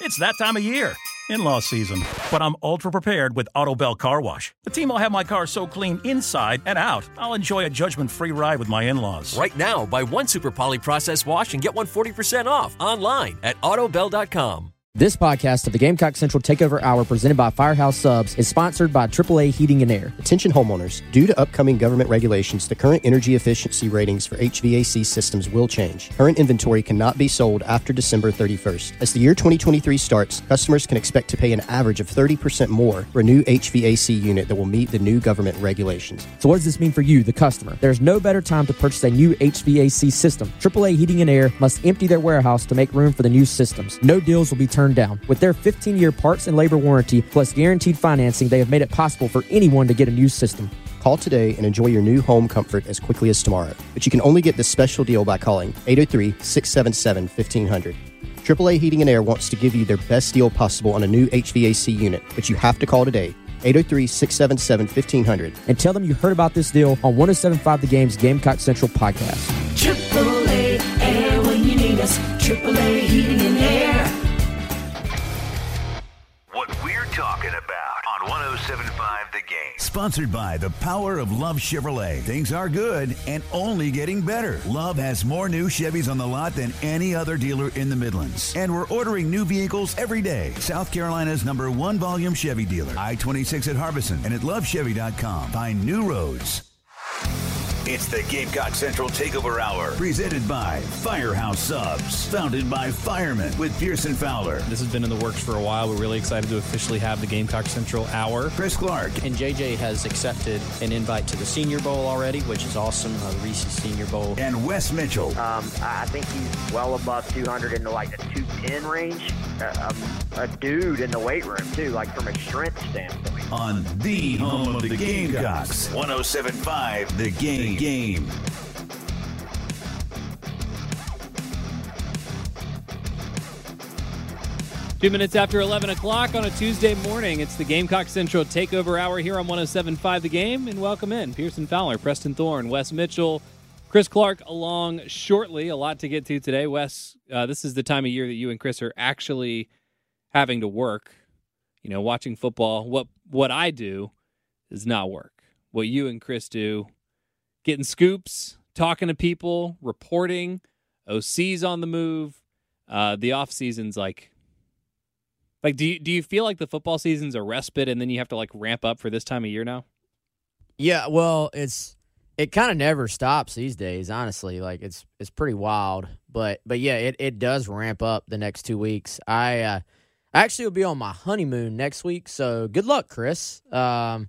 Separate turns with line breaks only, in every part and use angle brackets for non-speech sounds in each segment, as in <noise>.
It's that time of year, in law season. But I'm ultra prepared with Autobell Car Wash. The team will have my car so clean inside and out, I'll enjoy a judgment free ride with my in laws.
Right now, buy one Super Poly process wash and get one 40% off online at autobell.com.
This podcast of the Gamecock Central Takeover Hour presented by Firehouse Subs is sponsored by AAA Heating and Air.
Attention homeowners. Due to upcoming government regulations, the current energy efficiency ratings for HVAC systems will change. Current inventory cannot be sold after December 31st. As the year 2023 starts, customers can expect to pay an average of 30% more for a new HVAC unit that will meet the new government regulations.
So what does this mean for you, the customer? There's no better time to purchase a new HVAC system. AAA Heating and Air must empty their warehouse to make room for the new systems. No deals will be turned down. With their 15 year parts and labor warranty plus guaranteed financing, they have made it possible for anyone to get a new system.
Call today and enjoy your new home comfort as quickly as tomorrow. But you can only get this special deal by calling 803 677 1500. AAA Heating and Air wants to give you their best deal possible on a new HVAC unit, but you have to call today. 803 677 1500.
And tell them you heard about this deal on 1075 The Game's Gamecock Central podcast.
AAA Air when you need us. AAA Heating
1075 The Game.
Sponsored by the power of Love Chevrolet. Things are good and only getting better. Love has more new Chevys on the lot than any other dealer in the Midlands. And we're ordering new vehicles every day. South Carolina's number one volume Chevy dealer. I 26 at Harbison and at lovechevy.com. Find new roads.
It's the Gamecock Central Takeover Hour.
Presented by Firehouse Subs. Founded by firemen with Pearson Fowler.
This has been in the works for a while. We're really excited to officially have the Gamecock Central Hour.
Chris Clark.
And JJ has accepted an invite to the Senior Bowl already, which is awesome. Uh, the Reese's Senior Bowl.
And Wes Mitchell.
Um, I think he's well above 200 into like the 210 range. Uh, um, a dude in the weight room too, like from a strength standpoint.
On the home of the Gamecocks.
1075
The Game. Game.
Two minutes after 11 o'clock on a Tuesday morning, it's the Gamecock Central Takeover Hour here on 1075 The Game. And welcome in Pearson Fowler, Preston Thorne, Wes Mitchell, Chris Clark along shortly. A lot to get to today. Wes, uh, this is the time of year that you and Chris are actually having to work. You know, watching football. What what I do is not work. What you and Chris do, getting scoops, talking to people, reporting, OCs on the move. Uh, the off season's like like, do you, do you feel like the football season's a respite and then you have to like ramp up for this time of year now?
Yeah, well, it's it kind of never stops these days, honestly. Like it's it's pretty wild, but but yeah, it, it does ramp up the next two weeks. I uh, actually will be on my honeymoon next week, so good luck, Chris. Um,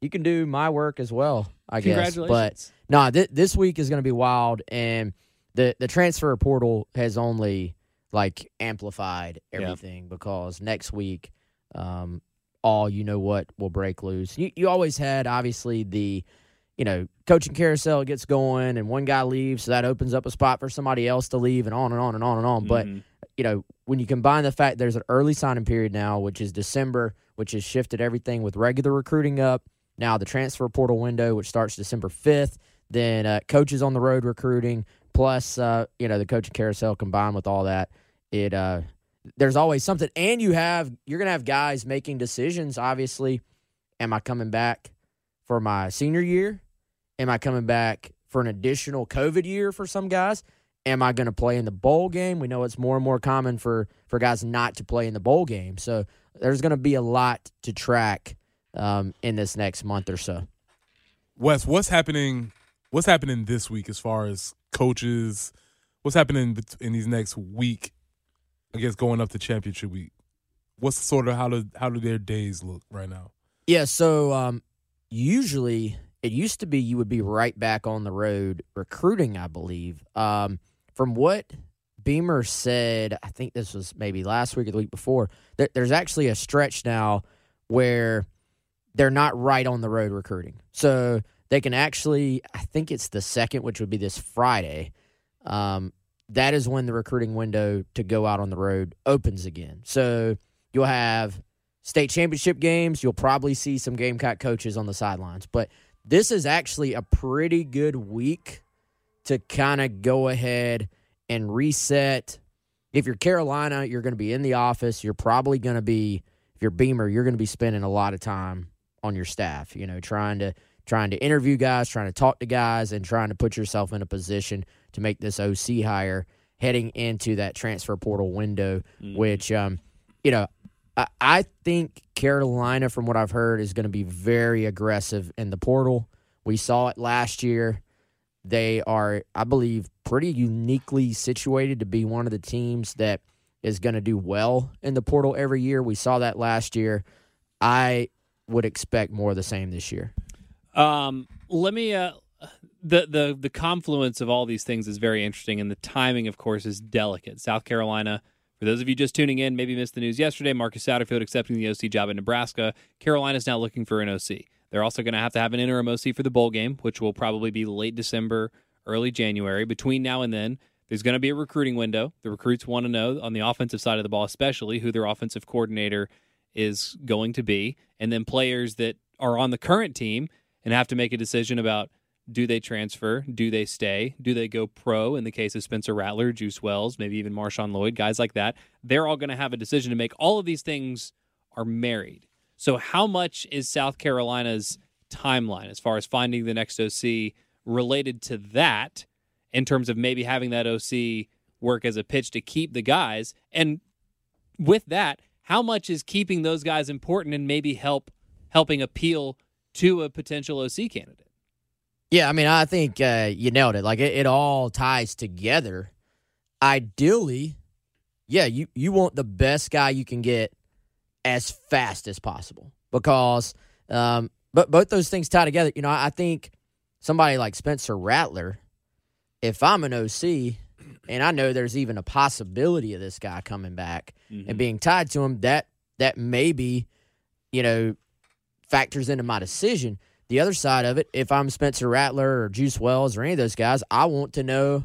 you can do my work as well, I guess. But nah, th- this week is going to be wild, and the the transfer portal has only like amplified everything yeah. because next week, um, all you know what will break loose. You you always had obviously the, you know, coaching carousel gets going and one guy leaves, so that opens up a spot for somebody else to leave, and on and on and on and on. Mm-hmm. But you know, when you combine the fact there's an early signing period now, which is December, which has shifted everything with regular recruiting up. Now the transfer portal window, which starts December fifth. Then uh, coaches on the road recruiting, plus uh, you know the coaching carousel combined with all that it uh there's always something. And you have you're gonna have guys making decisions obviously. Am i coming back for my senior year? Am i coming back for an additional covid year for some guys? Am i going to play in the bowl game? We know it's more and more common for for guys not to play in the bowl game. So there's going to be a lot to track um, in this next month or so.
Wes what's happening what's happening this week as far as coaches what's happening in these next week I guess going up to championship week. What's sort of how do how do their days look right now?
Yeah, so um, usually it used to be you would be right back on the road recruiting, I believe. Um, from what Beamer said, I think this was maybe last week or the week before, that there's actually a stretch now where they're not right on the road recruiting. So they can actually, I think it's the second, which would be this Friday. Um, that is when the recruiting window to go out on the road opens again. So you'll have state championship games. You'll probably see some Gamecock coaches on the sidelines. But this is actually a pretty good week to kind of go ahead and reset. If you're Carolina, you're going to be in the office. You're probably going to be, if you're Beamer, you're going to be spending a lot of time on your staff, you know, trying to trying to interview guys, trying to talk to guys, and trying to put yourself in a position to make this OC hire heading into that transfer portal window,
Mm-hmm.
which, um, you know, I, I think Carolina, from what I've heard, is going to be very aggressive in the portal. We saw it last year. They are, I believe, pretty uniquely situated to be one of the teams that is going to do well in the portal every year. We saw that last year. I would expect more of the same this year.
Um, let me. Uh, the the the confluence of all these things is very interesting, and the timing, of course, is delicate. South Carolina. For those of you just tuning in, maybe missed the news yesterday. Marcus Satterfield accepting the OC job in Nebraska. Carolina's now looking for an OC. They're also going to have to have an interim OC for the bowl game, which will probably be late December, early January. Between now and then, there's going to be a recruiting window. The recruits want to know on the offensive side of the ball, especially who their offensive coordinator is going to be, and then players that are on the current team and have to make a decision about do they transfer, do they stay, do they go pro in the case of Spencer Rattler, Juice Wells, maybe even Marshawn Lloyd, guys like that. They're all going to have a decision to make. All of these things are married. So, how much is South Carolina's timeline as far as finding the next OC related to that in terms of maybe having that OC work as a pitch to keep the guys? And with that, how much is keeping those guys important and maybe help helping appeal to a potential OC candidate?
Yeah, I mean, I think uh, you nailed it. Like it, it all ties together. Ideally, yeah, you you want the best guy you can get as fast as possible because, um, but both those things tie together. You know, I think somebody like Spencer Rattler, if I'm an OC and I know there's even a possibility of this guy coming back and being tied to him, that that maybe, you know, factors into my decision. The other side of it, if I'm Spencer Rattler or Juice Wells or any of those guys, I want to know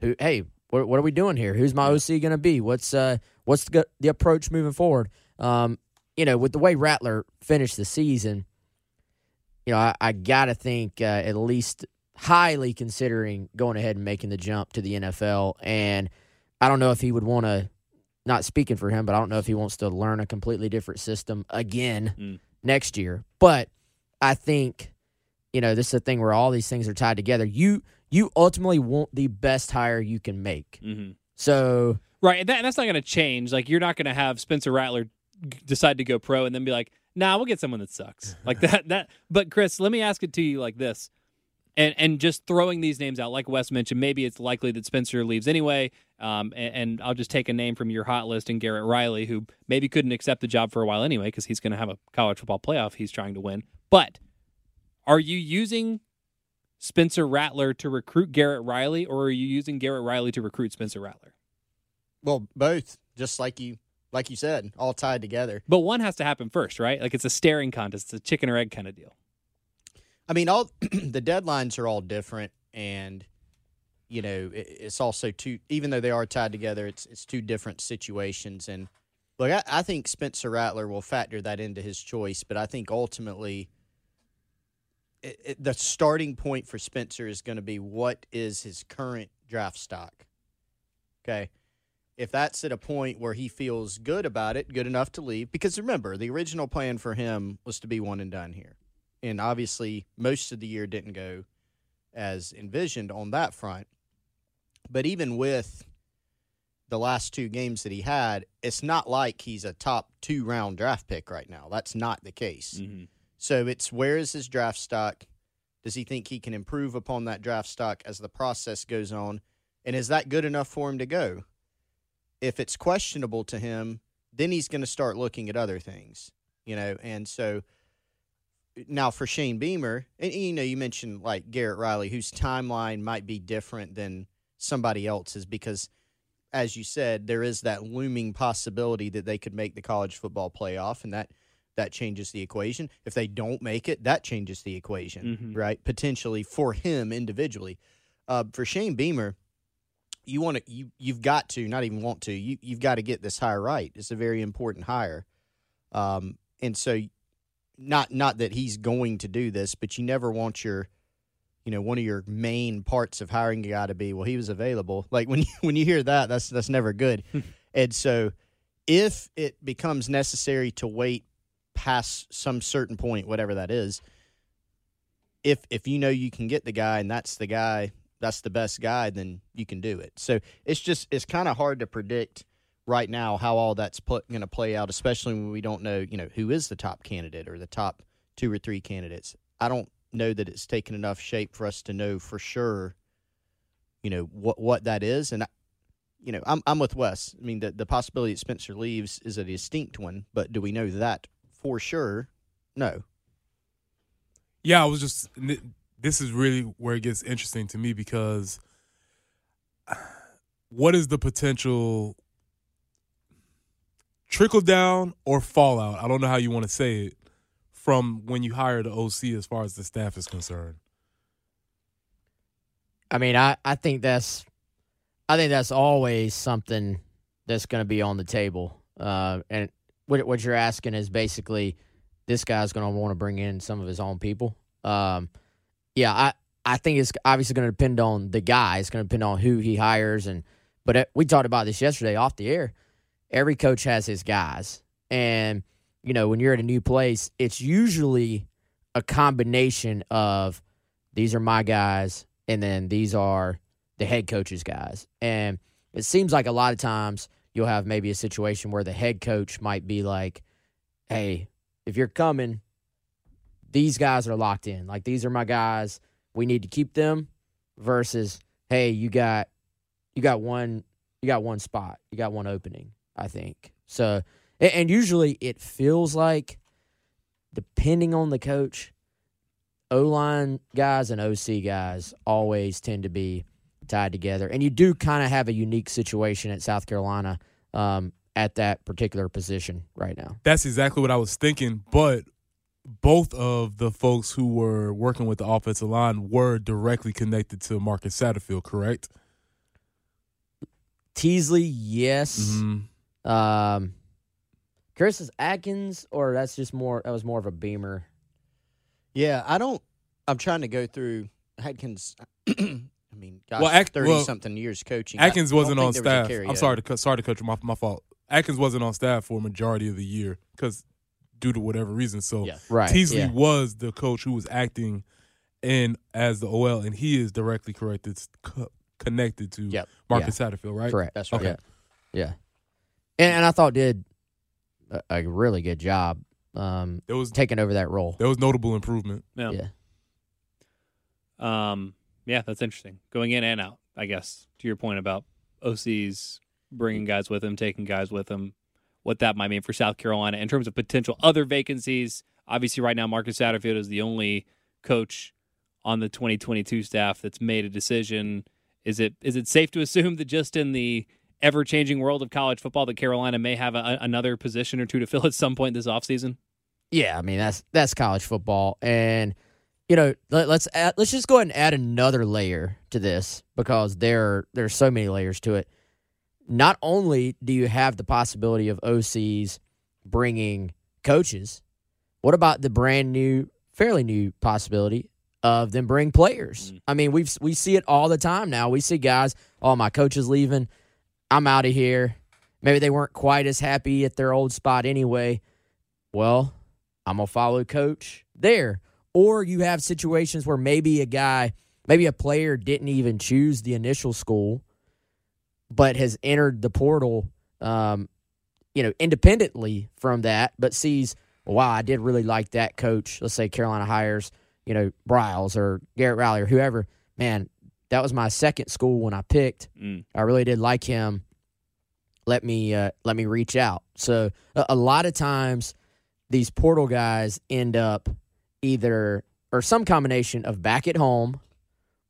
who. Hey, what, what are we doing here? Who's my OC going to be? What's uh what's the, the approach moving forward? Um, you know, with the way Rattler finished the season, you know, I, I got to think uh, at least highly considering going ahead and making the jump to the NFL. And I don't know if he would want to. Not speaking for him, but I don't know if he wants to learn a completely different system again
Mm.
Next year. But I think, you know, this is a thing where all these things are tied together. You you ultimately want the best hire you can make.
Mm-hmm.
So
Right, and, that, and that's not going to change. Like you're not going to have Spencer Rattler decide to go pro and then be like, "Nah, we'll get someone that sucks." Like <laughs> that. That. But Chris, let me ask it to you like this, and and just throwing these names out, like Wes mentioned, maybe it's likely that Spencer leaves anyway. Um, and, and I'll just take a name from your hot list and Garrett Riley, who maybe couldn't accept the job for a while anyway because he's going to have a college football playoff he's trying to win. But are you using Spencer Rattler to recruit Garrett Riley, or are you using Garrett Riley to recruit Spencer Rattler?
Well, both, just like you like you said, all tied together.
But one has to happen first, right? Like it's a staring contest, it's a chicken or egg kind of deal.
I mean, all <clears throat> the deadlines are all different, and you know, it, it's also two. Even though they are tied together, it's it's two different situations. And look, I, I think Spencer Rattler will factor that into his choice, but I think ultimately, it, it, the starting point for Spencer is going to be what is his current draft stock. Okay. If that's at a point where he feels good about it, good enough to leave, because remember, the original plan for him was to be one and done here and obviously most of the year didn't go as envisioned on that front. But even with the last two games that he had, it's not like he's a top two round draft pick right now. That's not the case. Mm-hmm. So it's where is his draft stock? Does he think he can improve upon that draft stock as the process goes on? And is that good enough for him to go? If it's questionable to him, then he's going to start looking at other things, you know. And so now for Shane Beamer, and you know, you mentioned like Garrett Riley, whose timeline might be different than somebody else's because as you said, there is that looming possibility that they could make the college football playoff, and that that changes the equation. If they don't make it, that changes the equation,
Mhm.
right? Potentially for him individually. Uh, for Shane Beamer, you want to you you've got to not even want to you you've got to get this hire right. It's a very important hire, um, and so not not that he's going to do this, but you never want your you know one of your main parts of hiring a guy to be well he was available. Like when you, <laughs> when you hear that, that's that's never good. Hmm. and so if it becomes necessary to wait past some certain point, whatever that is, if if you know you can get the guy and that's the guy, that's the best guy, then you can do it. So it's just it's kind of hard to predict right now how all that's going to play out, especially when we don't know you know who is the top candidate or the top two or three candidates. I don't know that it's taken enough shape for us to know for sure, you know what what that is, and. I, you know, I'm I'm with Wes. I mean, the the possibility that Spencer leaves is a distinct one, but do we know that for sure? No.
Yeah, I was just. This is really where it gets interesting to me because <sighs> what is the potential trickle down or fallout? I don't know how you want to say it from when you hire the OC as far as the staff is concerned.
I mean, I, I think that's I think that's always something that's going to be on the table. Uh, and what what you're asking is basically this guy's going to want to bring in some of his own people. Um, yeah, I I think it's obviously going to depend on the guy. It's going to depend on who he hires, and but it, we talked about this yesterday off the air. Every coach has his guys, and you know when you're at a new place, it's usually a combination of these are my guys, and then these are the head coach's guys. And it seems like a lot of times you'll have maybe a situation where the head coach might be like, hey, if you're coming, these guys are locked in. Like, these are my guys. We need to keep them versus, hey, you got you got one you got one spot. You got one opening, I think. So and, usually it feels like depending on the coach, O line guys and OC guys always tend to be tied together. And you do kind of have a unique situation at South Carolina um, at that particular position right now.
That's exactly what I was thinking. But both of the folks who were working with the offensive line were directly connected to Marcus Satterfield, correct?
Teasley, yes.
Mm-hmm.
Um, Chris is Adkins, or that's just more. That was more of a Beamer.
Yeah, I don't. I'm trying to go through Adkins. <clears throat> I mean, gosh,
Well, Ak-
thirty
well,
something years coaching.
Adkins
I
wasn't
think
on
there was
staff. I'm sorry to cut. Sorry to cut you. My, my fault. Adkins wasn't on staff for a majority of the year because due to whatever reason. So
Yeah.
Right,
Teasley
yeah.
was the coach who was acting in as the OL, and he is directly corrected co- connected to
Yep.
Marcus Satterfield, right?
Correct.
That's right.
Okay.
Yeah, yeah. And, and I thought did a, a really good job um,
There was
taking over that role.
there was notable improvement.
Yeah.
Yeah.
Um, yeah, that's interesting. Going in and out, I guess, to your point about OCs bringing guys with them, taking guys with them, what that might mean for South Carolina in terms of potential other vacancies. Obviously, right now, Marcus Satterfield is the only coach on the 2022 staff that's made a decision. Is it is it safe to assume that just in the ever changing world of college football, that Carolina may have a, another position or two to <laughs> fill at some point this offseason?
Yeah, I mean that's that's college football, and you know let, let's add, let's just go ahead and add another layer to this because there there's so many layers to it. Not only do you have the possibility of OCs bringing coaches, what about the brand new, fairly new possibility of them bring players? Mm. I mean, we've we see it all the time now. We see guys, oh my coach is leaving, I'm out of here. Maybe they weren't quite as happy at their old spot anyway. Well, I'm gonna follow coach there. Or you have situations where maybe a guy, maybe a player didn't even choose the initial school, but has entered the portal, um, you know, independently from that, but sees, wow, I did really like that coach. Let's say Carolina hires, you know, Briles or Garrett Riley or whoever. Man, that was my second school when I picked.
Mm.
I really did like him. Let me uh, let me reach out. So a, a lot of times these portal guys end up either or some combination of back at home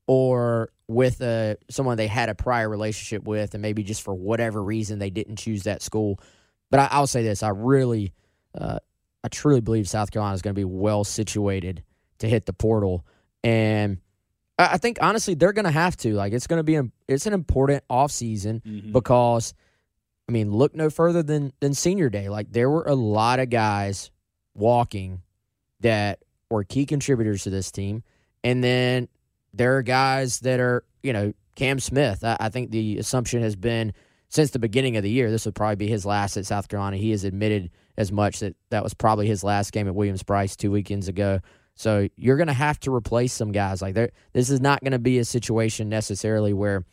or with a someone they had a prior relationship with, and maybe just for whatever reason they didn't choose that school. But I, I'll say this: I really, uh, I truly believe South Carolina is going to be well situated to hit the portal, and I I think honestly they're going to have to. Like it's going to be an, it's an important offseason
Mhm.
because I mean, look no further than than senior day. Like there were a lot of guys walking that were key contributors to this team, and then there are guys that are you know Cam Smith. I, I think the assumption has been since the beginning of the year this would probably be his last at South Carolina. He has admitted as much that that was probably his last game at Williams-Brice two weekends ago. So you're going to have to replace some guys. Like this is not going to be a situation necessarily where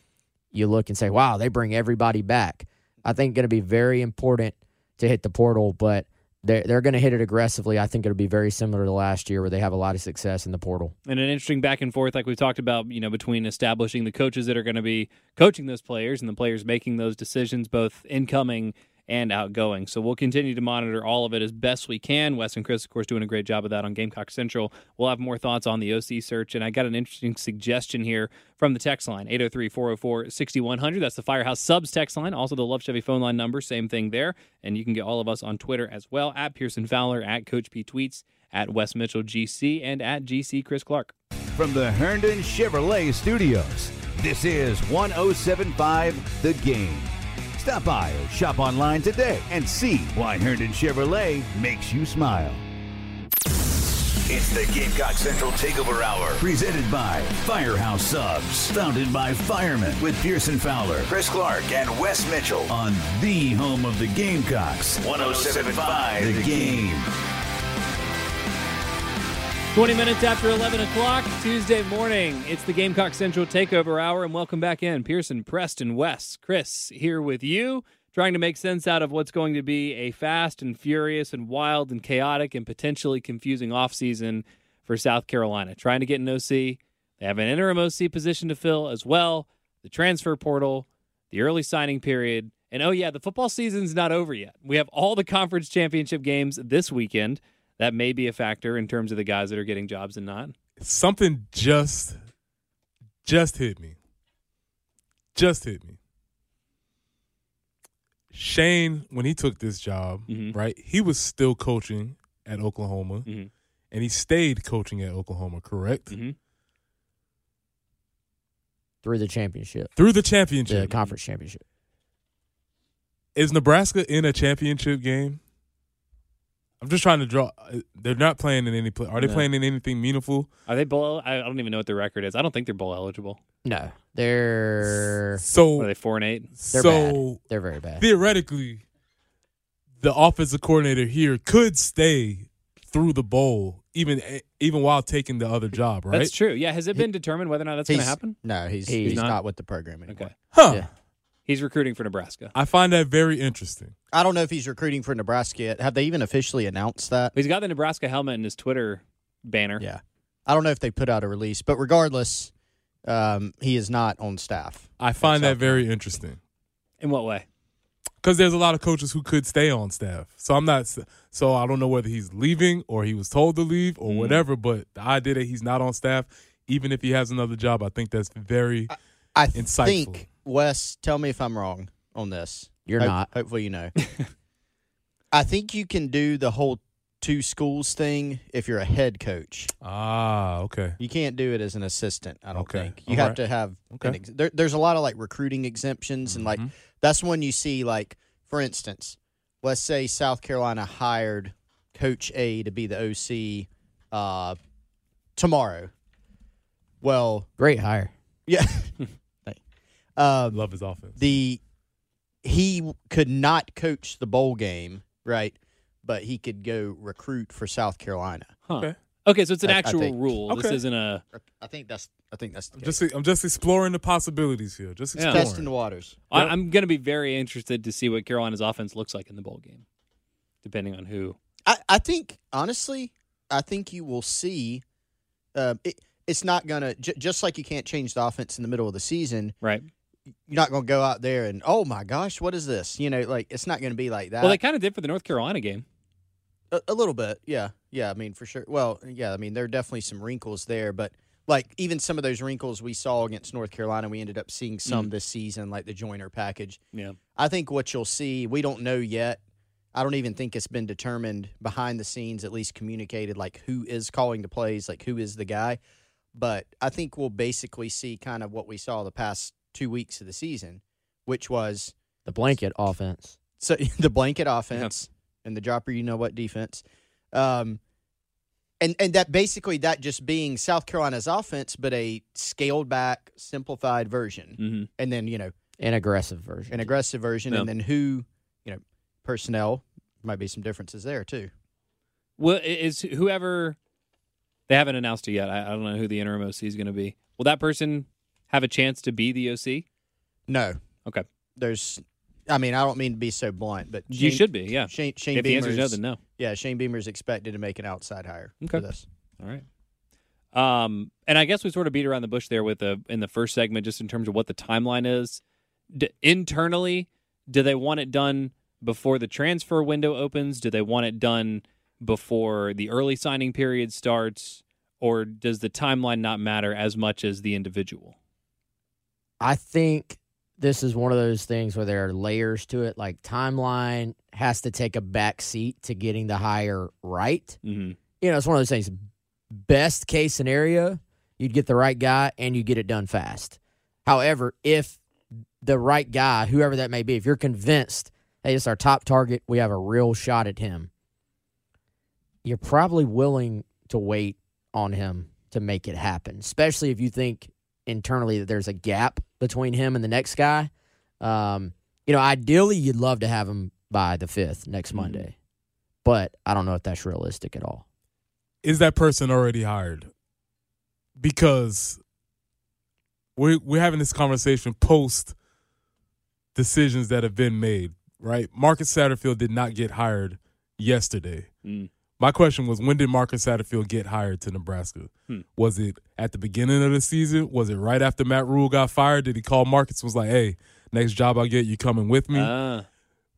you look and say, "Wow, they bring everybody back." I think it's going to be very important to hit the portal, but they're they're going to hit it aggressively. I think it'll be very similar to last year where they have a lot of success in the portal.
and an interesting back and forth, like we talked about, you know, between establishing the coaches that are going to be coaching those players and the players making those decisions, both incoming and outgoing. So we'll continue to monitor all of it as best we can. Wes and Chris, of course, doing a great job of that on Gamecock Central. We'll have more thoughts on the OC search. And I got an interesting suggestion here from the text line 803 404 6100. That's the Firehouse Subs text line. Also, the Love Chevy phone line number, same thing there. And you can get all of us on Twitter as well at Pearson Fowler, at Coach P Tweets, at Wes Mitchell GC, and at GC Chris Clark.
From the Herndon Chevrolet Studios, this is 1075 The Game. Stop by or shop online today and see why Herndon Chevrolet makes you smile.
It's the Gamecock Central Takeover Hour.
Presented by Firehouse Subs. Founded by firemen with Pearson Fowler.
Chris Clark and Wes Mitchell
On the home of the Gamecocks.
1075
The Game.
20 minutes after 11 o'clock, Tuesday morning. It's the Gamecock Central Takeover Hour, and welcome back in. Pearson, Preston, Wes, Chris here with you, trying to make sense out of what's going to be a fast and furious and wild and chaotic and potentially confusing offseason for South Carolina. Trying to get an OC. They have an interim OC position to fill as well, the transfer portal, the early signing period. And oh, yeah, the football season's not over yet. We have all the conference championship games this weekend. That may be a factor in terms of the guys that are getting jobs and not.
Something just just hit me. Just hit me. Shane, when he took this job,
Mhm.
right, he was still coaching at Oklahoma,
Mhm.
and he stayed coaching at Oklahoma, correct?
Mhm.
Through the championship,
Through the championship.
the conference championship.
Is Nebraska in a championship game? I'm just trying to draw. uh, They're not playing in any play. Are they
No.
playing in anything meaningful?
Are they bowl? I don't even know what their record is. I don't think they're bowl eligible.
No, they're
So
Are they four and eight?
they're
so
bad. They're very bad.
theoretically, the offensive coordinator here could stay through the bowl, even even while taking the other job, right?
That's true. Yeah. Has it been determined whether or not that's going to
He's-
happen?
No, he's
He's
he's,
not?
not? with the program anymore.
Okay.
Huh.
Yeah.
He's recruiting for Nebraska.
I find that very interesting.
I don't know if he's recruiting for Nebraska yet. Have they even officially announced that?
He's got the Nebraska helmet in his Twitter banner.
Yeah. I don't know if they put out a release, but regardless, um, he is not on staff.
I find that very interesting
In what way?
because there's a lot of coaches who could stay on staff. So I'm not. So I don't know whether he's leaving or he was told to leave or
Mm.
whatever. But the idea that he's not on staff, even if he has another job, I think that's very
I
insightful.
think Wes, tell me if I'm wrong on this.
You're
Hope-
not.
Hopefully, you know. <laughs> I think you can do the whole two schools thing if you're a head coach.
Ah, okay.
You can't do it as an assistant. I don't
Okay.
think you
All
have
right.
to have.
Okay.
An ex- there, there's a lot of like recruiting exemptions, and like
Mhm.
that's when you see like, for instance, let's say South Carolina hired Coach A to be the OC uh, tomorrow. Well,
Great hire.
yeah. <laughs> um,
Love his offense.
the he could not coach the bowl game, right? But he could go recruit for South Carolina.
Huh.
Okay.
Okay, so it's an
I- I
actual
think-
rule. This isn't a.
I think that's I think that's the
I'm just I'm just exploring the possibilities here. Just
Yeah.
testing the waters.
I, I'm going to be very interested to see what Carolina's offense looks like in the bowl game, depending on who.
I, I think honestly, I think you will see. Uh, it, it's not gonna j- just like you can't change the offense in the middle of the season.
Right.
You're not gonna go out there and oh my gosh, what is this? You know, like it's not gonna be like that.
Well, they kind of did for the North Carolina game.
a, a little bit, yeah, yeah. I mean, for sure. Well, yeah. I mean, there are definitely some wrinkles there, but like even some of those wrinkles we saw against North Carolina, we ended up seeing some
Mm.
this season, like the Joyner package.
Yeah.
I think what you'll see, we don't know yet. I don't even think it's been determined behind the scenes, at least communicated, like who is calling the plays, like who is the guy. But I think we'll basically see kind of what we saw the past two weeks of the season, which was
The blanket offense.
so <laughs> the blanket offense and the dropper, you know what defense, um, and and that basically that just being South Carolina's offense, but a scaled back, simplified version,
Mm-hmm.
and then you know
An aggressive version.
an aggressive version,
Yeah.
and then who you know personnel might be some differences there too.
Well, is whoever they haven't announced it yet. I, I don't know who the interim OC is going to be. Will that person have a chance to be the OC?
No,
Okay,
there's. I mean, I don't mean to be so blunt, but
you should be. Yeah.
Shane, Shane
if the answer is no, then no.
Yeah, Shane Beamer's expected to make an outside hire
Okay.
for this.
All right. Um, and I guess we sort of beat around the bush there with the in the first segment, just in terms of what the timeline is. D- internally, do they want it done before the transfer window opens? Do they want it done before the early signing period starts, or does the timeline not matter as much as the individual?
I think this is one of those things where there are layers to it. Like timeline has to take a back seat to getting the hire right.
Mm-hmm.
You know, it's one of those things. Best case scenario, you'd get the right guy and you get it done fast. However, if the right guy, whoever that may be, if you're convinced, hey, it's our top target, we have a real shot at him, you're probably willing to wait on him to make it happen, especially if you think internally that there's a gap between him and the next guy. Um, you know, ideally, you'd love to have him by the 5th next Monday, but I don't know if that's realistic at all.
is that person already hired? Because we're we're having this conversation post decisions that have been made, right? Marcus Satterfield did not get hired yesterday.
Mm.
My question was, when did Marcus Satterfield get hired to Nebraska?
Hmm.
Was it at the beginning of the season? Was it right after Matt Rhule got fired? Did he call Marcus and was like, "Hey, next job I get, you coming with me"?
Ah,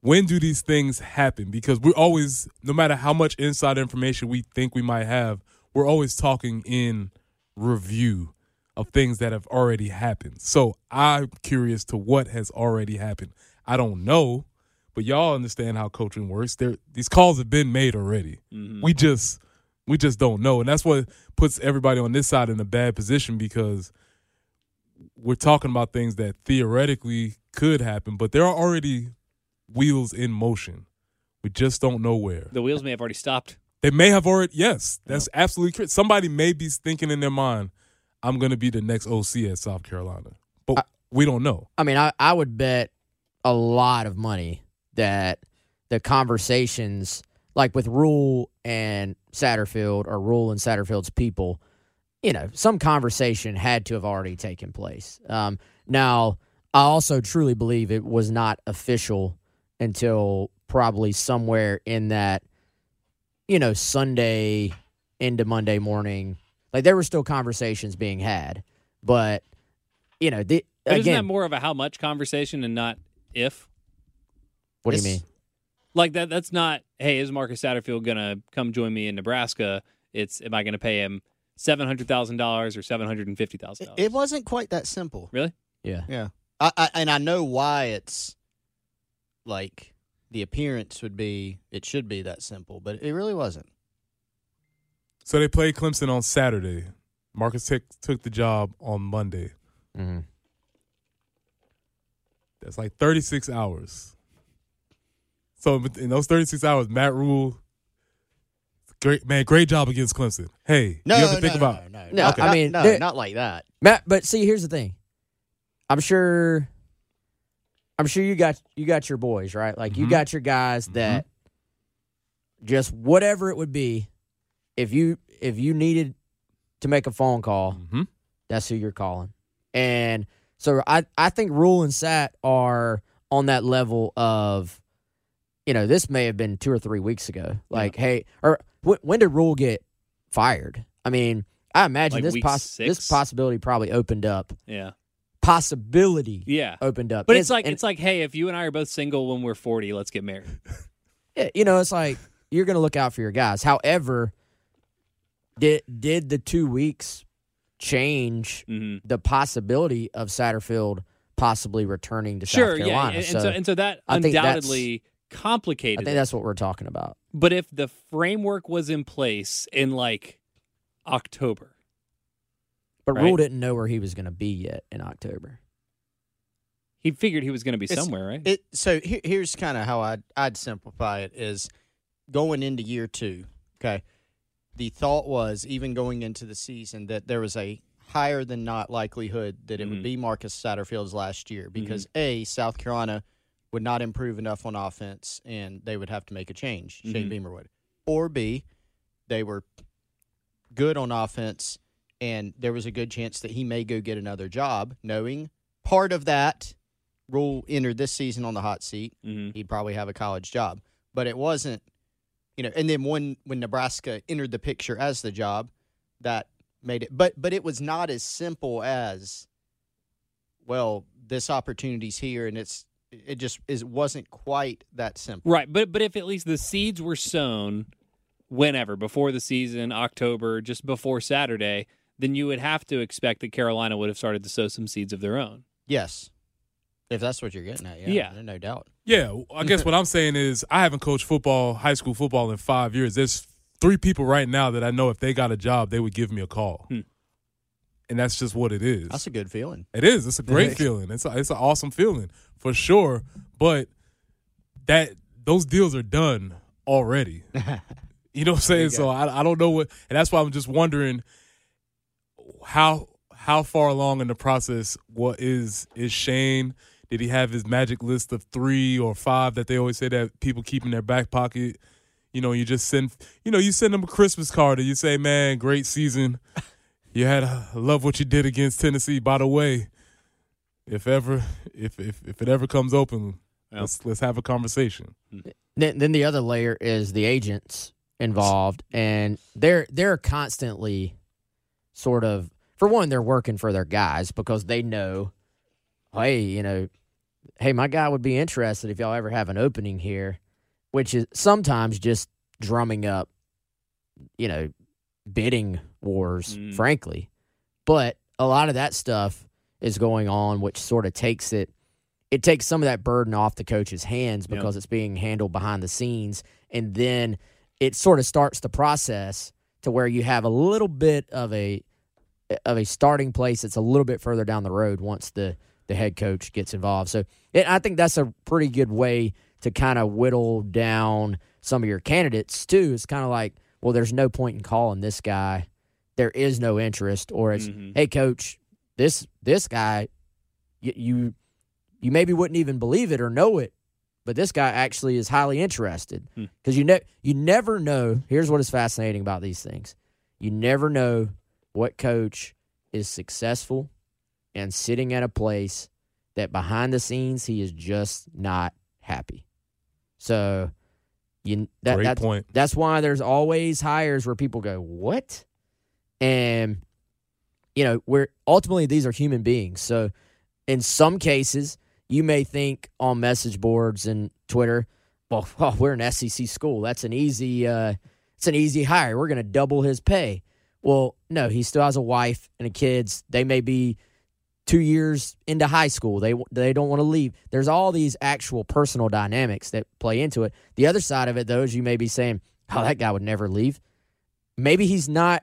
when do these things happen? Because we're always, no matter how much inside information we think we might have, we're always talking in review of things that have already happened. So I'm curious to what has already happened. I don't know, but y'all understand how coaching works. There, these calls have been made already.
Mm-hmm.
We just, we just don't know, and that's what puts everybody on this side in a bad position because we're talking about things that theoretically could happen, but there are already wheels in motion. We just don't know where.
the wheels may have already stopped.
They may have already. Yes, that's absolutely correct. Somebody may be thinking in their mind, "I'm going to be the next OC at South Carolina," but we don't know.
I mean, I, I would bet a lot of money that the conversations, like with Rhule and Satterfield, or Rhule and Satterfield's people, you know, some conversation had to have already taken place. Um, now, I also truly believe it was not official until probably somewhere in that, you know, Sunday into Monday morning. Like there were still conversations being had, but you know, the,
But isn't that more of a how much conversation and not if?
What do you mean?
Like that that's not, hey, is Marcus Satterfield gonna come join me in Nebraska? It's am I gonna pay him seven hundred thousand dollars or seven hundred and fifty thousand dollars?
it wasn't quite that simple.
Really?
Yeah.
Yeah, I, I and I know why it's like the appearance would be it should be that simple, but it really wasn't.
So they played Clemson on Saturday. Marcus took took the job on Monday.
Mm-hmm.
That's like 36 hours. So in those 36 hours, Matt Rhule, great man, great job against Clemson. Hey,
No,
you have to
no,
think
no,
about.
no, no,
No,
not-
I
not-
mean,
no, not like that.
Matt, but see, here's the thing. I'm sure. I'm sure you got you got your boys right. Like you
Mhm.
got your guys that just whatever it would be, if you if you needed to make a phone call,
Mhm.
that's who you're calling. And so I I think Rhule and Sat are on that level of, you know, this may have been two or three weeks ago. Like, hey, or wh- when did Rhule get fired? I mean, I imagine
Like
this
six?
this possibility probably opened up.
Yeah.
Possibility
Yeah.
opened up,
But
And
it's like
and-
it's like, hey, if you and I are both single when we're forty, let's get married. <laughs>
Yeah, you know, it's like you're going to look out for your guys. However, did did the two weeks change
Mm-hmm.
the possibility of Satterfield possibly returning to
Sure,
South
yeah,
Carolina.
and, and so and so that
I
undoubtedly complicated.
I think
it.
that's what we're talking about.
But if the framework was in place in like October,
But
Right.
Rhule didn't know where he was going to be yet in October.
he figured he was going to be
It's-
somewhere, right?
It so here, here's kind of how I'd I'd simplify it is going into year two. Okay, the thought was even going into the season that there was a higher than not likelihood that it
Mm-hmm.
would be Marcus Satterfield's last year because a South Carolina would not improve enough on offense and they would have to make a change. Shane
Mhm.
Beamer would, or b they were good on offense and there was a good chance that he may go get another job, knowing part of that Rhule entered this season on the hot seat,
Mhm.
he'd probably have a college job. But it wasn't, you know. And then when when Nebraska entered the picture as the job, that made it. But but it was not as simple as, well, this opportunity's here, and it's it just is wasn't quite that simple.
Right, but but if at least the seeds were sown whenever before the season, October, just before Saturday, then you would have to expect that Carolina would have started to sow some seeds of their own.
Yes, if that's what you're getting at, yeah,
Yeah.
no doubt.
Yeah, I guess what I'm saying is I haven't coached football, high school football in five years. There's three people right now that I know if they got a job, they would give me a call.
Hmm.
And that's just what it is.
That's a good feeling.
It is. It's a great <laughs> feeling. It's a, it's an awesome feeling for sure. But that those deals are done already. <laughs> you know what I'm saying? So I, I don't know what, and that's why I'm just wondering how how far along in the process what is is Shane? Did he have his magic list of three or five that they always say that people keep in their back pocket? You know, you just send you know you send them a Christmas card and you say, "Man, great season." You had I love what you did against Tennessee. By the way, if ever if if, if it ever comes open, let's let's have a conversation.
Then, then the other layer is the agents involved, and they're they're constantly sort of for one, they're working for their guys because they know, hey, you know, hey, my guy would be interested if y'all ever have an opening here, which is sometimes just drumming up, you know, bidding wars,
Mm.
frankly. But a lot of that stuff is going on, which sort of takes it it takes some of that burden off the coach's hands because it's being handled behind the scenes and then it sort of starts the process to where you have a little bit of a of a starting place that's a little bit further down the road once the the head coach gets involved. So it, I think that's a pretty good way to kind of whittle down some of your candidates too. It's kind of like, well, there's no point in calling this guy. There is no interest, or it's,
Mhm.
hey, coach, this this guy, you, you you maybe wouldn't even believe it or know it, but this guy actually is highly interested
Hmm.
because you ne- you never know. Here's what is fascinating about these things: you never know what coach is successful and sitting at a place that behind the scenes he is just not happy. So you that,
Great
that's,
point.
that's why there's always hires where people go, "What?" And you know, we're ultimately these are human beings. So in some cases, you may think on message boards and Twitter, well, <laughs> we're an SEC school. That's an easy uh it's an easy hire. We're going to double his pay. Well, no, he still has a wife and a kids. They may be 2 years into high school. They they don't want to leave. There's all these actual personal dynamics that play into it. The other side of it though is you may be saying, "Oh, that guy would never leave." Maybe he's not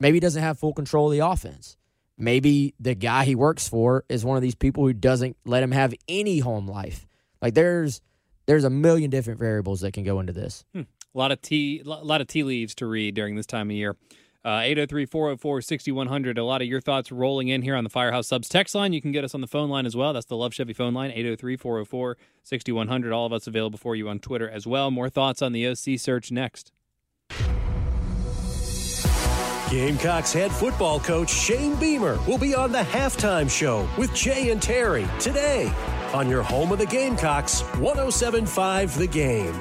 maybe he doesn't have full control of the offense. Maybe the guy he works for is one of these people who doesn't let him have any home life. Like there's there's a million different variables that can go into this.
A lot of tea, a lot of tea leaves to read during this time of year. Uh, 803-404-6100. A lot of your thoughts rolling in here on the Firehouse Subs text line. You can get us on the phone line as well. That's the Love Chevy phone line, 803-404-6100. All of us available for you on Twitter as well. More thoughts on the OC search next.
Gamecocks head football coach Shane Beamer will be on the halftime show with Jay and Terry today on your home of the Gamecocks, 1075 The Game.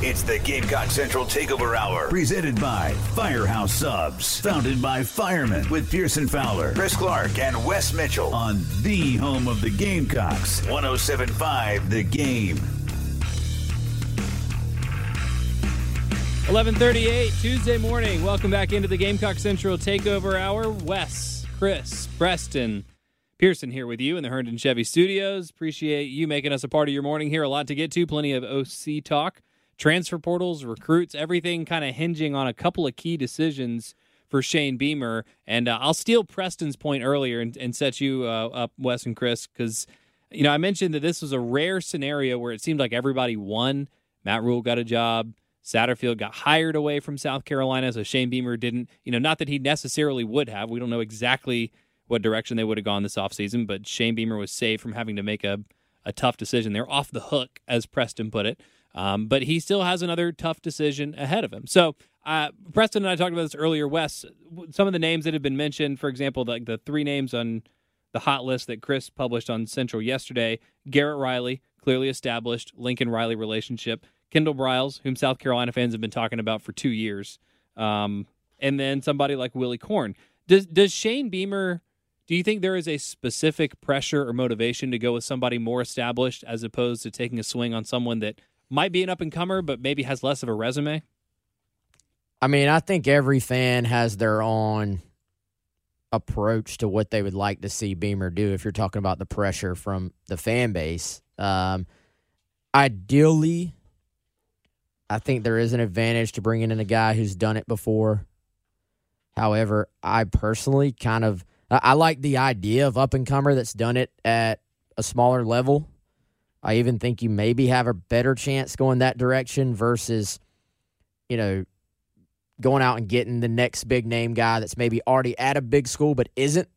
It's the Gamecock Central Takeover Hour, presented by Firehouse Subs, founded by firemen with Pearson Fowler, Chris Clark, and Wes Mitchell on the home of the Gamecocks, 1075 The Game.
1138, Tuesday morning. Welcome back into the Gamecock Central Takeover Hour. Wes, Chris, Preston, Pearson here with you in the Herndon Chevy Studios. Appreciate you making us a part of your morning here. A lot to get to, plenty of OC talk, transfer portals, recruits, everything kind of hinging on a couple of key decisions for Shane Beamer. And uh, I'll steal Preston's point earlier and, and set you uh, up, Wes and Chris, because, you know, I mentioned that this was a rare scenario where it seemed like everybody won. Matt Rhule got a job. Satterfield got hired away from South Carolina, so Shane Beamer didn't, you know, not that he necessarily would have. We don't know exactly what direction they would have gone this offseason, but Shane Beamer was saved from having to make a, a tough decision. They're off the hook, as Preston put it. Um, but he still has another tough decision ahead of him. So, uh, Preston and I talked about this earlier. Wes, some of the names that have been mentioned, for example, like the, the three names on the hot list that Chris published on Central yesterday Garrett Riley, clearly established Lincoln Riley relationship. Kendall Briles, whom South Carolina fans have been talking about for two years, um, and then somebody like Willy Korn. Does does Shane Beamer? Do you think there is a specific pressure or motivation to go with somebody more established as opposed to taking a swing on someone that might be an up and comer but maybe has less of a resume?
I mean, I think every fan has their own approach to what they would like to see Beamer do. If you're talking about the pressure from the fan base, um, ideally, I think there is an advantage to bringing in a guy who's done it before. However, I personally kind of I like the idea of up and comer that's done it at a smaller level. I even think you maybe have a better chance going that direction versus, you know, going out and getting the next big name guy that's maybe already at a big school but isn't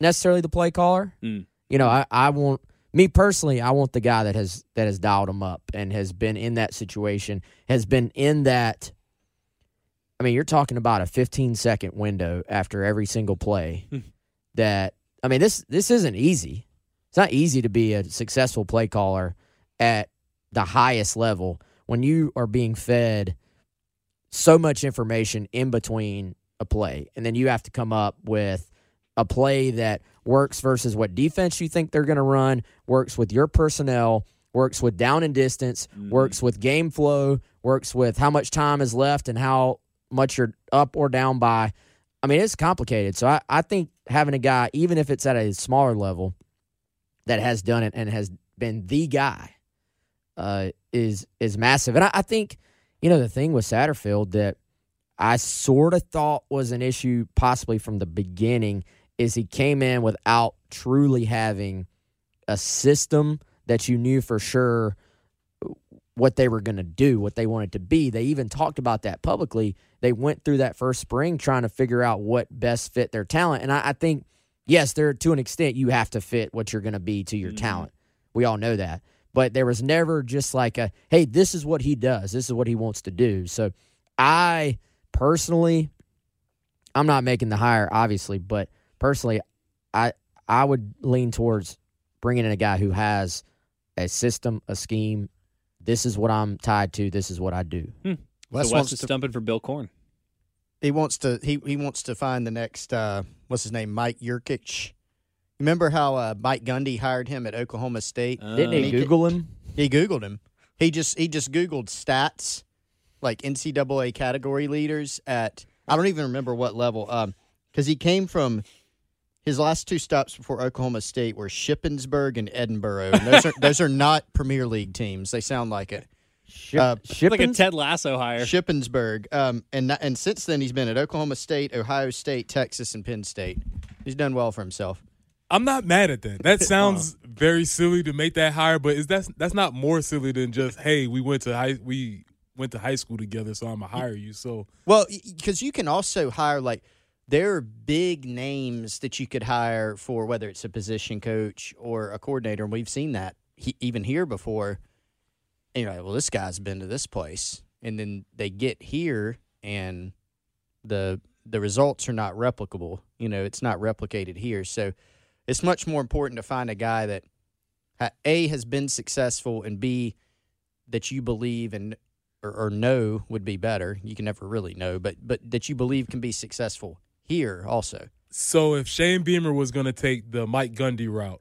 necessarily the play caller.
Mm.
You know, I, I want me personally, I want the guy that has that has dialed him up and has been in that situation, has been in that. I mean, you're talking about a 15 second window after every single play. Hmm. that I mean, this this isn't easy. It's not easy to be a successful play caller at the highest level when you are being fed so much information in between a play, and then you have to come up with a play that works versus what defense you think they're going to run, works with your personnel, works with down and distance, works with game flow, works with how much time is left and how much you're up or down by. I mean, it's complicated. So I, I think having a guy, even if it's at a smaller level, that has done it and has been the guy, uh, is is massive. And I, I think, you know, the thing with Satterfield that I sort of thought was an issue possibly from the beginning is he came in without truly having a system that you knew for sure what they were going to do, what they wanted to be. They even talked about that publicly. They went through that first spring trying to figure out what best fit their talent. And I, I think, yes, there to an extent you have to fit what you're going to be to your mm-hmm. talent. We all know that. But there was never just like a, hey, this is what he does. This is what he wants to do. So I personally, I'm not making the hire, obviously, but personally, I I would lean towards bringing in a guy who has a system, a scheme. This is what I'm tied to. This is what I do.
Hmm.
Wes
so Wes
wants
is
to-
stumping for Bill Korn.
He wants to he he wants to find the next uh what's his name Mike Yurcich. Remember how uh, Mike Gundy hired him at Oklahoma State?
Didn't he
And
Google him?
He googled him. He just he just googled stats like NCAA category leaders at I don't even remember what level um because he came from his last two stops before Oklahoma State were Shippensburg and Edinboro. And those are those are not Premier League teams. They sound like it. Uh,
like a Ted Lasso hire.
Shippensburg. Um, and and since then he's been at Oklahoma State, Ohio State, Texas, and Penn State. He's done well for himself.
I'm not mad at that. That <laughs> sounds very silly to make that hire, but is that that's not more silly than just hey, we went to high we went to high school together, so I'm gonna hire you. So
Well, because you can also hire like there are big names that you could hire for whether it's a position coach or a coordinator, and we've seen that he, even here before. And you're like, well, this guy's been to this place, and then they get here, and the the results are not replicable. You know, it's not replicated here, so it's much more important to find a guy that a has been successful and b that you believe and or, or know would be better. You can never really know, but but that you believe can be successful here also.
so if Shane Beamer was gonna take the Mike Gundy route,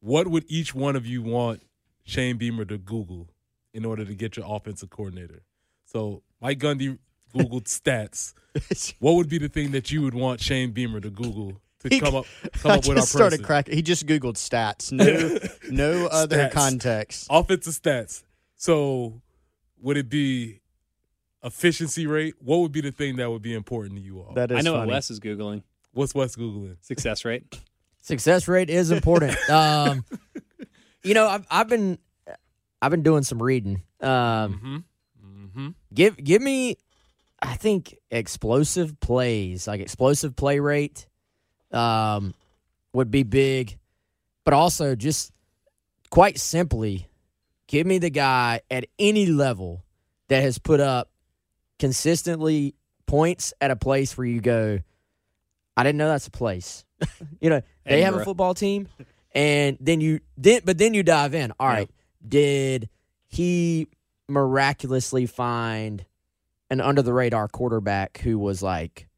what would each one of you want Shane Beamer to Google in order to get your offensive coordinator? So Mike Gundy Googled <laughs> stats, <laughs> what would be the thing that you would want Shane Beamer to Google to
He-
come <laughs> up come
I
up with our
just started
person?
cracking. He just googled stats. No, no other
Stats.
context.
Offensive stats. So would it be efficiency rate? What would be the thing that would be important to you all?
That is
I know what. Wes is googling.
What's Wes googling?
Success rate. <laughs>
Success rate is important. um, you know, I've I've been I've been doing some reading. Um,
Mm-hmm.
Give give me, I think explosive plays like explosive play rate, um, would be big, but also just quite simply, give me the guy at any level that has put up consistently points at a place where you go, I didn't know that's a place. <laughs> you know, they have a football team, and then you then but then you dive in. All right, did he miraculously find an under the radar quarterback who was like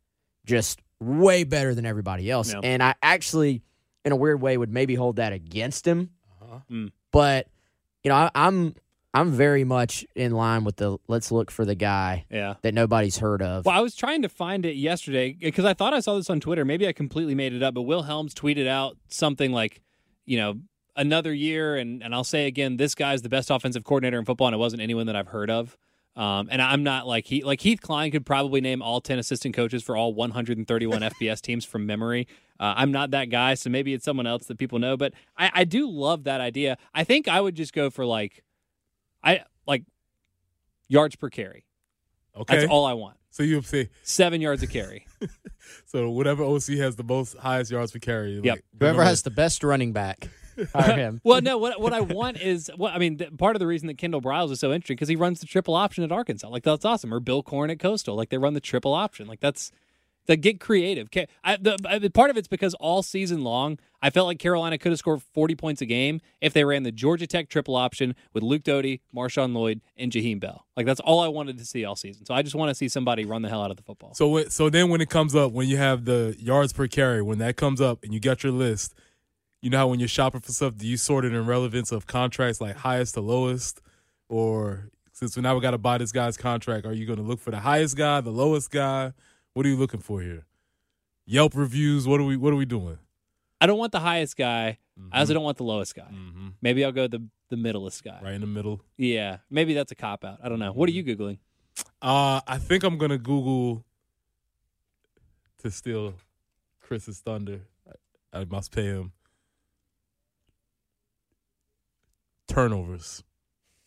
just way better than everybody else?
Yeah.
And I actually, in a weird way, would maybe hold that against him.
Mm.
But you know, I, I'm I'm very much in line with the let's look for the guy
Yeah.
that nobody's heard of.
Well, I was trying to find it yesterday because I thought I saw this on Twitter. Maybe I completely made it up, but Will Helms tweeted out something like, you know, another year, and, and I'll say again, this guy's the best offensive coordinator in football, and it wasn't anyone that I've heard of. Um, and I'm not like he like Heath Klein could probably name all ten assistant coaches for all 131 FBS <laughs> teams from memory. Uh, I'm not that guy, so maybe it's someone else that people know. But I, I do love that idea. I think I would just go for like, I like yards per carry.
Okay.
That's all I want.
So you say
Seven yards a carry. <laughs>
so whatever OC has the most highest yards per carry.
Yep.
Like,
Whoever has the best running back, <laughs> hire him. <laughs>
well, no. What what I want is what I mean. th- Part of the reason that Kendall Briles is so interesting because he runs the triple option at Arkansas. Like that's awesome. Or Bill Korn at Coastal. Like they run the triple option. Like that's that get creative. I, the, I, part of it's because all season long I felt like Carolina could have scored forty points a game if they ran the Georgia Tech triple option with Luke Doty, Marshawn Lloyd, and Jaheim Bell. Like that's all I wanted to see all season. So I just want to see somebody run the hell out of the football.
So so then when it comes up, when you have the yards per carry, when that comes up and you got your list, you know how when you're shopping for stuff, do you sort it in relevance of contracts like highest to lowest, or since we now we got to buy this guy's contract, are you going to look for the highest guy, the lowest guy? What are you looking for here? Yelp reviews. What are we What are we doing?
I don't want the highest guy. I also don't want the lowest guy. Maybe I'll go the the middleest guy.
Right in the middle.
Yeah, maybe that's a cop out. I don't know. What are you googling?
Uh, I think I'm gonna Google to steal Chris's thunder. I, I must pay him. Turnovers.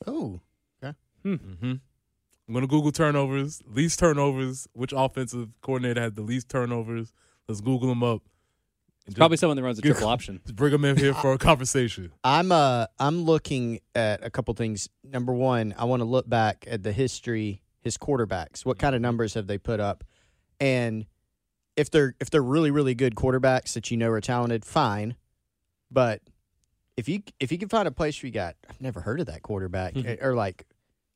Oh, okay.
Mm-hmm. I'm gonna Google turnovers, least turnovers. Which offensive coordinator had the least turnovers? Let's Google them up. And
Probably someone that runs a triple option. <laughs>
Bring them in here for a <laughs> conversation.
I'm uh I'm looking at a couple things. Number one, I want to look back at the history, his quarterbacks. What kind of numbers have they put up? And if they're if they're really really good quarterbacks that you know are talented, fine. But if you if you can find a place where you got I've never heard of that quarterback or like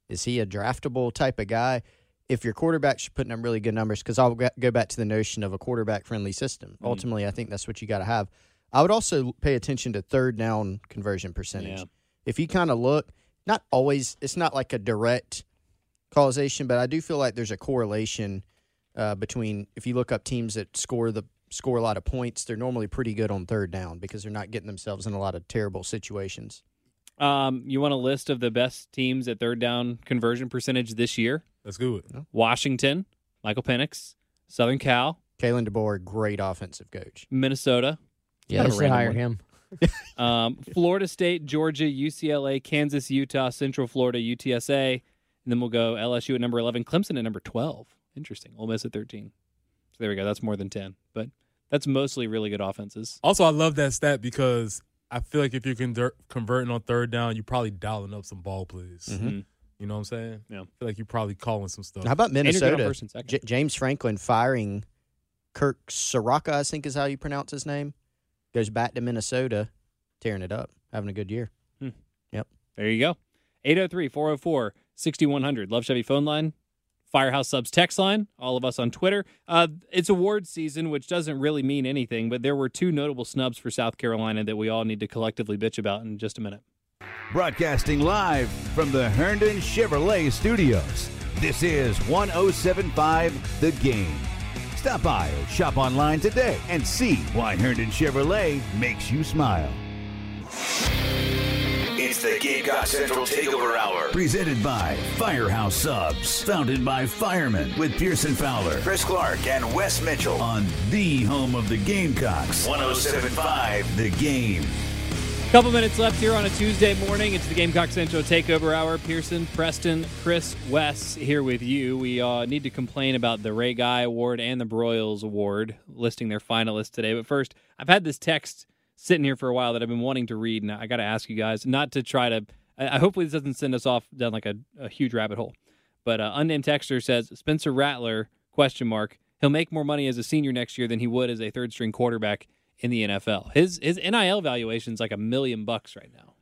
is he a draftable type of guy? If your quarterback's putting up really good numbers, because I'll go- back to the notion of a quarterback friendly system. Ultimately, I think that's what you got to have. I would also pay attention to third down conversion percentage.
Yeah.
If you kind of look, not always, it's not like a direct causation, but I do feel like there's a correlation uh, between if you look up teams that score the score a lot of points, they're normally pretty good on third down because they're not getting themselves in a lot of terrible situations.
Um, you want a list of the best teams at third down conversion percentage this year?
Let's do it.
Washington, Michael Penix, Southern Cal,
Kalen DeBoer, great offensive coach.
Minnesota.
Yeah,
Kind
they
of
should hire
one.
him. <laughs>
um, Florida State, Georgia, UCLA, Kansas, Utah, Central Florida, UTSA, and then we'll go LSU at number eleven, Clemson at number twelve. Interesting. Ole Miss at thirteen. So there we go. That's more than ten, but that's mostly really good offenses.
Also, I love that stat because I feel like if you're conver- converting on third down, you're probably dialing up some ball plays.
Mhm.
You know what I'm saying?
Yeah.
I feel like you're probably calling some stuff.
How about
you're good on
Minnesota?
first and second.
J- James Franklin firing Kirk Ciarrocca, I think is how you pronounce his name. Goes back to Minnesota, tearing it up, having a good year.
Hmm.
Yep.
There you go. 803 404 6100. Love Chevy phone line. Firehouse Subs text line. All of us on Twitter. Uh, it's awards season, which doesn't really mean anything, but there were two notable snubs for South Carolina that we all need to collectively bitch about in just a minute.
Broadcasting live from the Herndon Chevrolet Studios. This is 1075 The Game. Stop by or shop online today and see why Herndon Chevrolet makes you smile.
It's the Gamecock Central Takeover Hour.
Presented by Firehouse Subs. Founded by firemen with Pearson Fowler.
Chris Clark and Wes Mitchell.
On the home of the Gamecocks.
1075
The Game.
Couple minutes left here on a Tuesday morning. It's the Gamecock Central Takeover Hour. Pearson, Preston, Chris, Wes here with you. We uh, need to complain about the Ray Guy Award and the Broyles Award listing their finalists today. But first, I've had this text sitting here for a while that I've been wanting to read, and I got to ask you guys not to try to. I, I hopefully this doesn't send us off down like a, a huge rabbit hole. But uh, unnamed texter says Spencer Rattler question mark he'll make more money as a senior next year than he would as a third string quarterback in the NFL. His his NIL valuation is like a million bucks right now.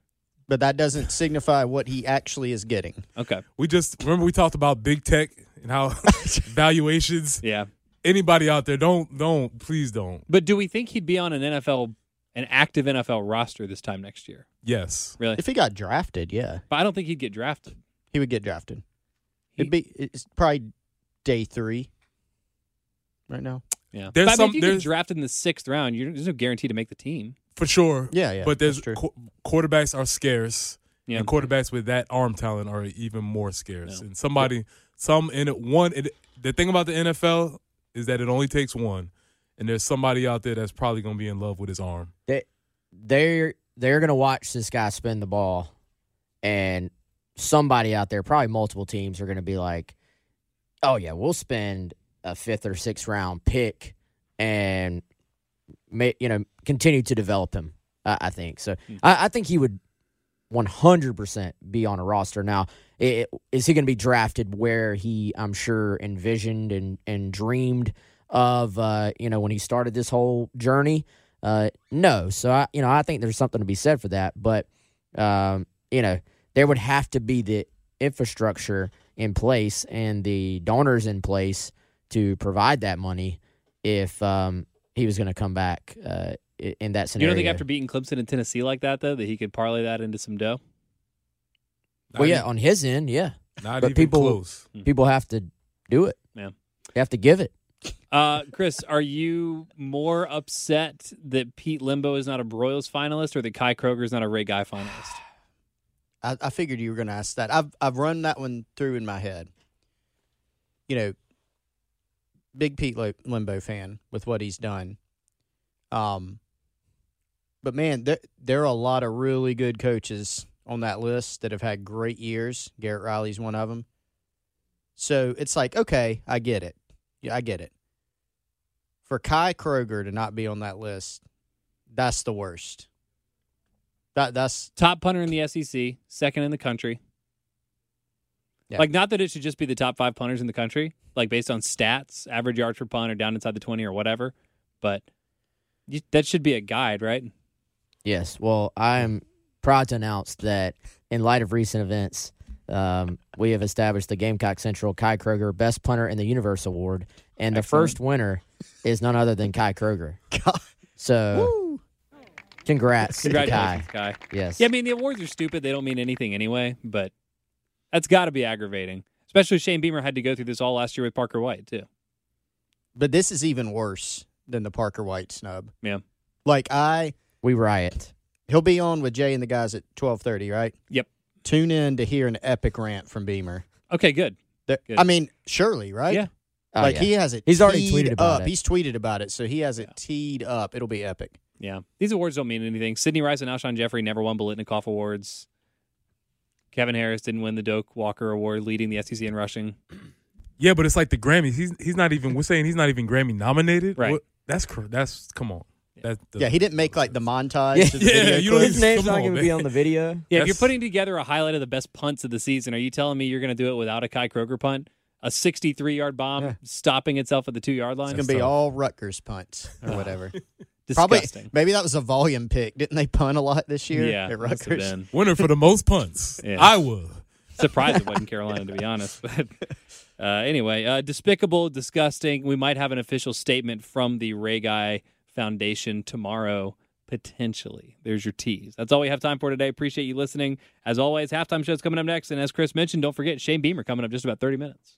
But that doesn't signify what he actually is getting.
Okay.
We just remember we talked about big tech and how <laughs> <laughs> valuations.
Yeah.
Anybody out there, don't don't please don't.
But do we think he'd be on an NFL an active NFL roster this time next year?
Yes.
Really?
If he got drafted, yeah,
But I don't think he'd get drafted.
he would get drafted. It'd be it's probably day three right now.
Yeah.
There's
but I mean, if you get drafted in the sixth round, you're, there's no guarantee to make the team.
For sure.
Yeah, yeah,
But there's qu- quarterbacks are scarce.
Yeah.
And quarterbacks with that arm talent are even more scarce. And somebody, some in it, one. It, the thing about the NFL is that it only takes one, and there's somebody out there that's probably going to be in love with his arm.
they they're they're gonna watch this guy spin the ball, and somebody out there, probably multiple teams, are gonna be like, "Oh yeah, we'll spend a fifth or sixth round pick and may, you know continue to develop him." I, I think so. Hmm. I, I think he would one hundred percent be on a roster now. i- Is he going to be drafted where he, I'm sure, envisioned and and dreamed of? Uh, you know, when he started this whole journey. Uh, no. So I, you know, I think there's something to be said for that. But, um, you know, there would have to be the infrastructure in place and the donors in place to provide that money if um, he was going to come back uh, in that scenario.
You don't think after beating Clemson and Tennessee like that, though, that he could parlay that into some dough?
well, yeah, on his end, yeah.
Not
but
even
people,
close.
people have to do it.
Yeah.
They have to give it.
Uh, Chris, are you more upset that Pete Lembo is not a Broyles finalist or that Kai Kroeger is not a Ray Guy finalist? <sighs>
I, I figured you were going to ask that. I've I've run that one through in my head. You know, big Pete Lembo fan with what he's done. Um, but man, there there are a lot of really good coaches on that list that have had great years. Garrett Riley's one of them. So it's like, okay, I get it. Yeah, I get it. For Kai Kroeger to not be on that list, that's the worst. That that's
Top punter in the SEC, second in the country.
Yeah.
Like, not that it should just be the top five punters in the country, like based on stats, average yards per punt or down inside the 20 or whatever, but you, that should be a guide, right?
Yes. Well, I am proud to announce that in light of recent events, um, we have established the Gamecock Central Kai Kroeger Best Punter in the Universe Award, and the
Excellent.
first winner is none other than Kai Kroeger. <laughs> So, congrats, to Kai.
Kai.
Yes.
Yeah, I mean, the awards are stupid. They don't mean anything anyway, but that's got to be aggravating. Especially Shane Beamer had to go through this all last year with Parker White, too.
But this is even worse than the Parker White snub.
Yeah.
Like I
We riot.
he'll be on with Jay and the guys at twelve thirty, right?
Yep.
Tune in to hear an epic rant from Beamer.
Okay, good. Good.
I mean, surely, right?
Yeah.
Oh,
like
yeah.
he has it.
He's already tweeted about
up.
it.
He's tweeted about it, so he has it teed up. It'll be epic.
Yeah. These awards don't mean anything. Sidney Rice and Alshon Jeffery never won Biletnikoff Awards. Kevin Harris didn't win the Doak Walker Award leading the SEC in rushing.
Yeah, but it's like the Grammys. He's he's not even. We're saying he's not even Grammy nominated.
Right.
What- that's cr- that's come on. That,
Yeah, he didn't make like the montage.
Yeah.
the
Yeah,
video
you don't.
His name's not going to be on the video.
Yeah, if you're putting together a highlight of the best punts of the season, are you telling me you're going to do it without a Kai Kroeger punt? A 63 yard bomb
Yeah.
stopping itself at the two yard line?
It's gonna be
tough.
all Rutgers punts or whatever. <laughs> Probably,
Disgusting.
maybe that was a volume pick. Didn't they punt a lot this year
yeah,
at Rutgers?
been.
winner for the most punts. <laughs>
Yeah.
Iowa.
Surprised it wasn't <laughs> Carolina, to be honest. But uh, anyway, uh, despicable, disgusting. We might have an official statement from the Ray Guy Foundation tomorrow potentially. There's your tease. That's all we have time for today. Appreciate you listening. As always, halftime show's coming up next. And as Chris mentioned, don't forget Shane Beamer coming up just about 30 minutes.